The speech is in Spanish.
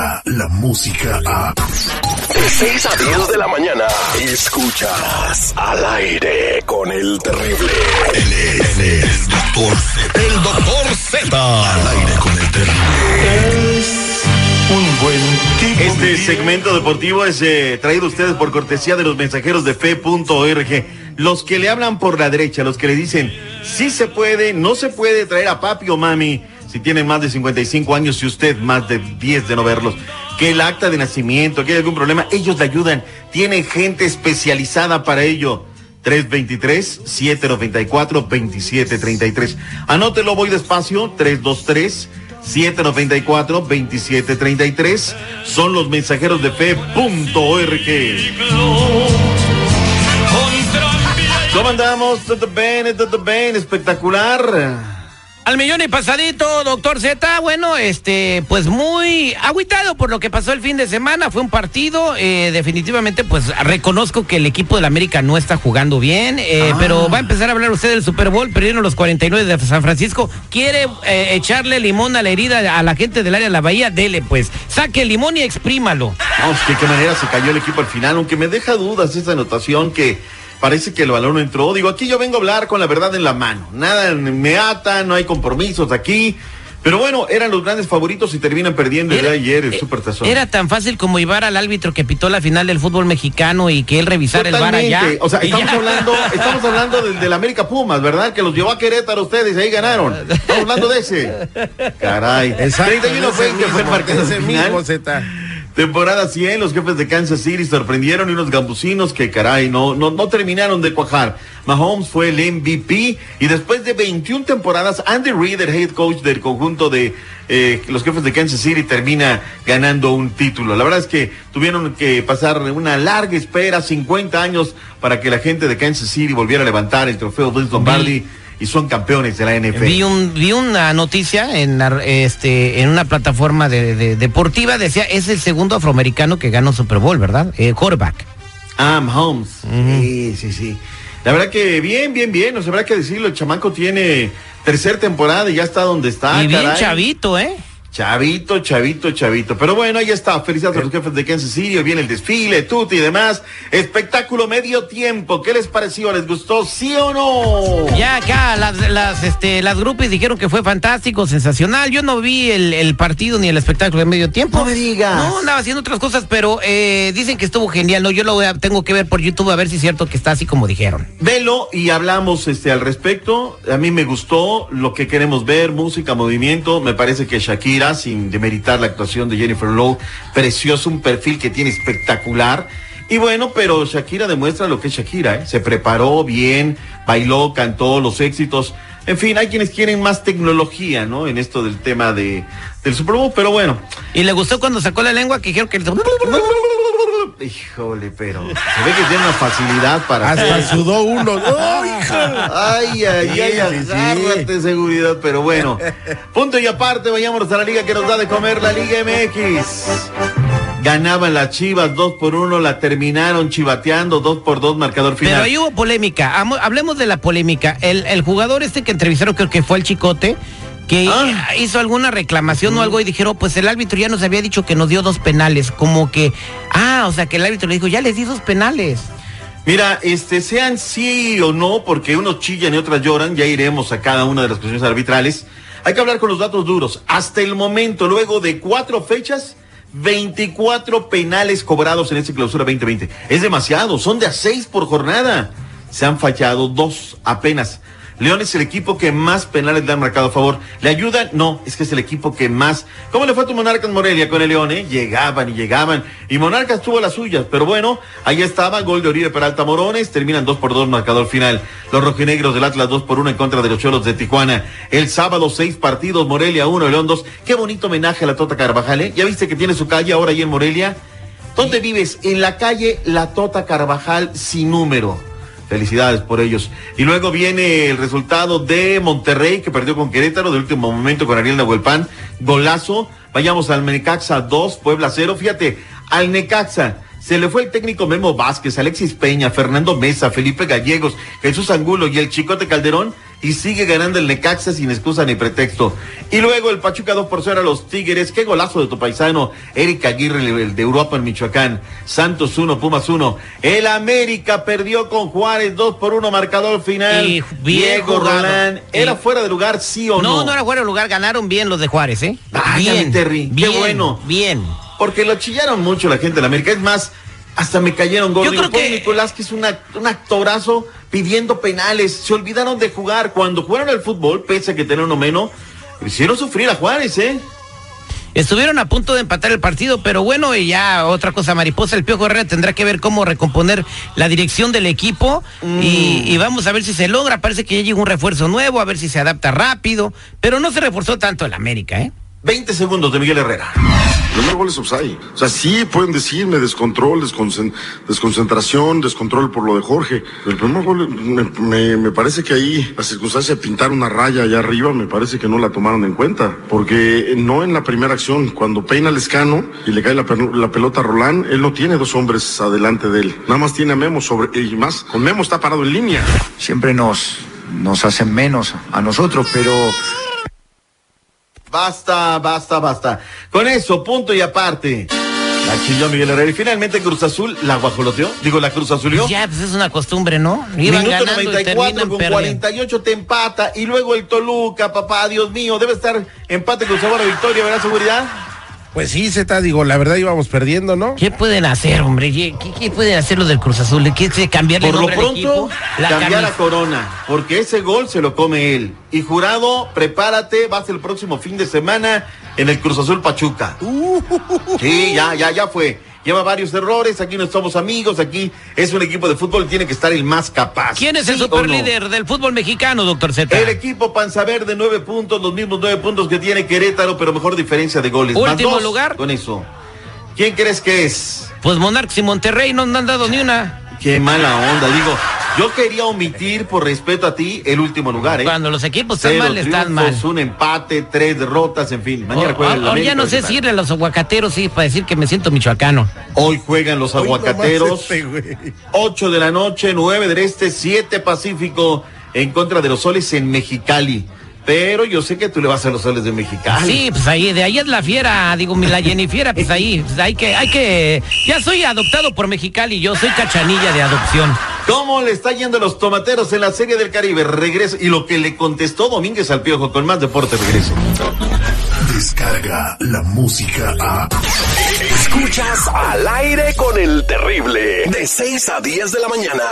llega la música a... De 6 a 10 de la mañana, escuchas al aire con el terrible. Él es, él es doctor Z. El doctor Z. Al aire con el terrible. Un buen tipo. Este segmento deportivo es eh, traído a ustedes por cortesía de los mensajeros de fe.org. Los que le hablan por la derecha, los que le dicen, sí se puede, no se puede traer a papi o mami, si tienen más de 55 años y usted más de 10 de no verlos, que el acta de nacimiento, que hay algún problema, ellos le ayudan. Tienen gente especializada para ello. 323-794-2733. Anótelo, voy despacio. 323-794-2733. Son los mensajeros de fe.org. ¿Cómo andamos? ¿Todo bien? ¿Todo bien? Espectacular. Al millón y pasadito, doctor Z, bueno, este, pues muy agüitado por lo que pasó el fin de semana, fue un partido, eh, definitivamente, pues reconozco que el equipo del América no está jugando bien, eh, Ah. pero va a empezar a hablar usted del Super Bowl, perdieron los 49 de San Francisco, quiere eh, echarle limón a la herida a la gente del área de la bahía, dele pues, saque el limón y exprímalo. Vamos, que qué manera se cayó el equipo al final, aunque me deja dudas esa anotación que parece que el balón no entró. Digo, aquí yo vengo a hablar con la verdad en la mano. Nada me ata, no hay compromisos aquí. Pero bueno, eran los grandes favoritos y terminan perdiendo el día de ayer el eh, Super Tazón. Era tan fácil como llevar al árbitro que pitó la final del fútbol mexicano y que él revisara el bar allá. O sea, estamos hablando, estamos hablando del, del América Pumas, ¿verdad? Que los llevó a Querétaro ustedes y ahí ganaron. Estamos hablando de ese. Caray. 31 fue el que fue el final. Temporada 100, los jefes de Kansas City sorprendieron y unos gambusinos que caray, no, no, no terminaron de cuajar. Mahomes fue el MVP y después de 21 temporadas, Andy Reid, el head coach del conjunto de eh, los jefes de Kansas City, termina ganando un título. La verdad es que tuvieron que pasar una larga espera, 50 años, para que la gente de Kansas City volviera a levantar el trofeo Vince Lombardi y son campeones de la NFL. Vi, un, vi una noticia en, la- este, en una plataforma de, de- deportiva, decía, es el segundo afroamericano que gana un Super Bowl, ¿verdad? Eh, quarterback. Ah, Mahomes. Sí, sí, sí. La verdad que bien, bien, bien. Sea, habrá que decirlo, el chamaco tiene tercer temporada y ya está donde está. y bien caray. chavito, ¿eh? Chavito, chavito, chavito. Pero bueno, ahí está. Felicidades a los jefes de Kansas City. Viene el desfile, tuti y demás. Espectáculo medio tiempo. ¿Qué les pareció? ¿Les gustó? ¿Sí o no? Ya acá las, las, este, las grupos dijeron que fue fantástico, sensacional. Yo no vi el, el partido ni el espectáculo de medio tiempo. No me digas. No, andaba haciendo otras cosas, pero eh, dicen que estuvo genial. No, yo lo voy a- tengo que ver por YouTube a ver si es cierto que está así como dijeron. Velo y hablamos este al respecto. A mí me gustó lo que queremos ver, música, movimiento. Me parece que Shakira, sin demeritar la actuación de Jennifer Lowe, precioso, un perfil que tiene espectacular. Y bueno, pero Shakira demuestra lo que es Shakira, ¿eh? Se preparó bien, bailó, cantó los éxitos. En fin, hay quienes quieren más tecnología, ¿no? En esto del tema de, del Super Bowl, pero bueno. Y le gustó cuando sacó la lengua que dijeron que... Híjole, pero se ve que tiene una facilidad para Hasta hacer- sudó uno. ¡Ay, hija! Ay, ay, ay, Sí, sí, agárrate seguridad, pero bueno. Punto y aparte, vayámonos a la liga que nos da de comer, la Liga MX. Ganaban las Chivas dos por uno, la terminaron chivateando dos por dos, marcador final. Pero ahí hubo polémica. Hablemos de la polémica. El, el jugador este que entrevistaron, creo que fue el Chicote, que Ah. hizo alguna reclamación o algo y dijeron, pues el árbitro ya nos había dicho que nos dio dos penales. Como que, ah, o sea que el árbitro le dijo, ya les di dos penales. Mira, este, sean sí o no, porque unos chillan y otras lloran, ya iremos a cada una de las cuestiones arbitrales. Hay que hablar con los datos duros. Hasta el momento, luego de cuatro fechas, 24 penales cobrados en esta clausura 2020. Es demasiado, son de a seis por jornada. Se han fallado dos apenas. León es el equipo que más penales le han marcado a favor. ¿Le ayudan? No, es que es el equipo que más. ¿Cómo le fue a tu Monarcas Morelia con el León? eh? Llegaban y llegaban. Y Monarcas tuvo las suyas, pero bueno, ahí estaba, gol de Oribe Peralta Morones, terminan dos por dos, marcador final. Los rojinegros del Atlas dos por uno en contra de los Cholos de Tijuana. El sábado seis partidos, Morelia uno, León dos. Qué bonito homenaje a la Tota Carvajal, ¿eh? ¿Ya viste que tiene su calle ahora ahí en Morelia? ¿Dónde vives? En la calle La Tota Carvajal sin número. Felicidades por ellos. Y luego viene el resultado de Monterrey, que perdió con Querétaro, de último momento con Ariel Nahuelpan. Golazo. Vayamos al Necaxa 2, Puebla 0. Fíjate, al Necaxa. Se le fue el técnico Memo Vázquez, Alexis Peña, Fernando Mesa, Felipe Gallegos, Jesús Angulo y el Chicote Calderón y sigue ganando el Necaxa sin excusa ni pretexto. Y luego el Pachuca 2 por 0 a los Tigres. Qué golazo de tu paisano, Eric Aguirre, el de Europa en Michoacán. Santos 1, Pumas 1. El América perdió con Juárez 2 por 1, marcador final. Y Diego. Rolán. ¿Era fuera de lugar, sí o no? No, no era fuera de lugar, ganaron bien los de Juárez, ¿eh? Válgame, bien, Terry, qué bueno. Bien. Porque lo chillaron mucho la gente de la América. Es más, hasta me cayeron gordos. Yo creo que- Nicolás, que es una- un actorazo pidiendo penales. Se olvidaron de jugar. Cuando jugaron al fútbol, pese a que tenían uno menos, hicieron sufrir a Juárez, ¿eh? Estuvieron a punto de empatar el partido, pero bueno, y ya otra cosa, Mariposa, el Piojo Herrera tendrá que ver cómo recomponer la dirección del equipo y, y vamos a ver si se logra. Parece que ya llegó un refuerzo nuevo, a ver si se adapta rápido, pero no se reforzó tanto el América, ¿eh? 20 segundos de Miguel Herrera. El primer gol es offside. O sea, sí pueden decirme descontrol, desconcen- desconcentración, descontrol por lo de Jorge. El primer gol me, me- me parece que ahí la circunstancia de pintar una raya allá arriba me parece que no la tomaron en cuenta. Porque no en la primera acción, cuando peina el escano y le cae la, pel- la pelota a Rolán, él no tiene dos hombres adelante de él. Nada más tiene a Memo sobre, y más, con Memo está parado en línea. siempre nos, nos hacen menos a nosotros, pero Basta, basta, basta. Con eso, punto y aparte. La chilló Miguel Herrera. Y finalmente Cruz Azul la guajoloteó. Digo, la Cruz Azulió. Ya, pues es una costumbre, ¿no? Iban Minuto ganando y 94 terminan con perdiendo. 48 te empata y luego el Toluca, papá, Dios mío, debe estar empate con sabor a victoria, ¿verdad, seguridad? Pues sí, Z, digo, la verdad íbamos perdiendo, ¿no? ¿Qué pueden hacer, hombre? ¿Qué, qué- qué pueden hacer los del Cruz Azul? ¿Qué se cambiarle Por el lo pronto? La cambiar a camis- Corona, porque ese gol se lo come él. Y jurado, prepárate, vas el próximo fin de semana en el Cruz Azul Pachuca. Sí, ya, ya, ya fue. Lleva varios errores, aquí no somos amigos, aquí es un equipo de fútbol, tiene que estar el más capaz. ¿Quién es el ¿Sí o no? superlíder del fútbol mexicano, doctor Z? El equipo Panza Verde, nueve puntos, los mismos nueve puntos que tiene Querétaro, pero mejor diferencia de goles. Último lugar. Con eso. ¿Quién crees que es? Pues Monarcas y Monterrey no han dado ni una. Qué mala onda. Digo, yo quería omitir por respeto a ti el último lugar, ¿eh? Cuando los equipos están Cero mal, están mal. Un empate, tres derrotas, en fin. Mañana O- juega el ahora ya no sé si irle a los aguacateros, sí, para decir que me siento michoacano. Hoy juegan los Hoy aguacateros. este. 8 de la noche, 9 del este, 7 Pacífico en contra de los soles en Mexicali. Pero yo sé que tú le vas a los soles de Mexicali. Sí, pues ahí, de ahí es la fiera, digo, mi- la Jennifiera, pues ahí, pues hay que, hay que, ya soy adoptado por Mexicali, yo soy cachanilla de adopción. ¿Cómo le está yendo a los tomateros en la Serie del Caribe? Regreso. Y lo que le contestó Domínguez al Piojo con más deporte, regreso. Descarga la música a. Escuchas al aire con el terrible. De 6 a 10 de la mañana.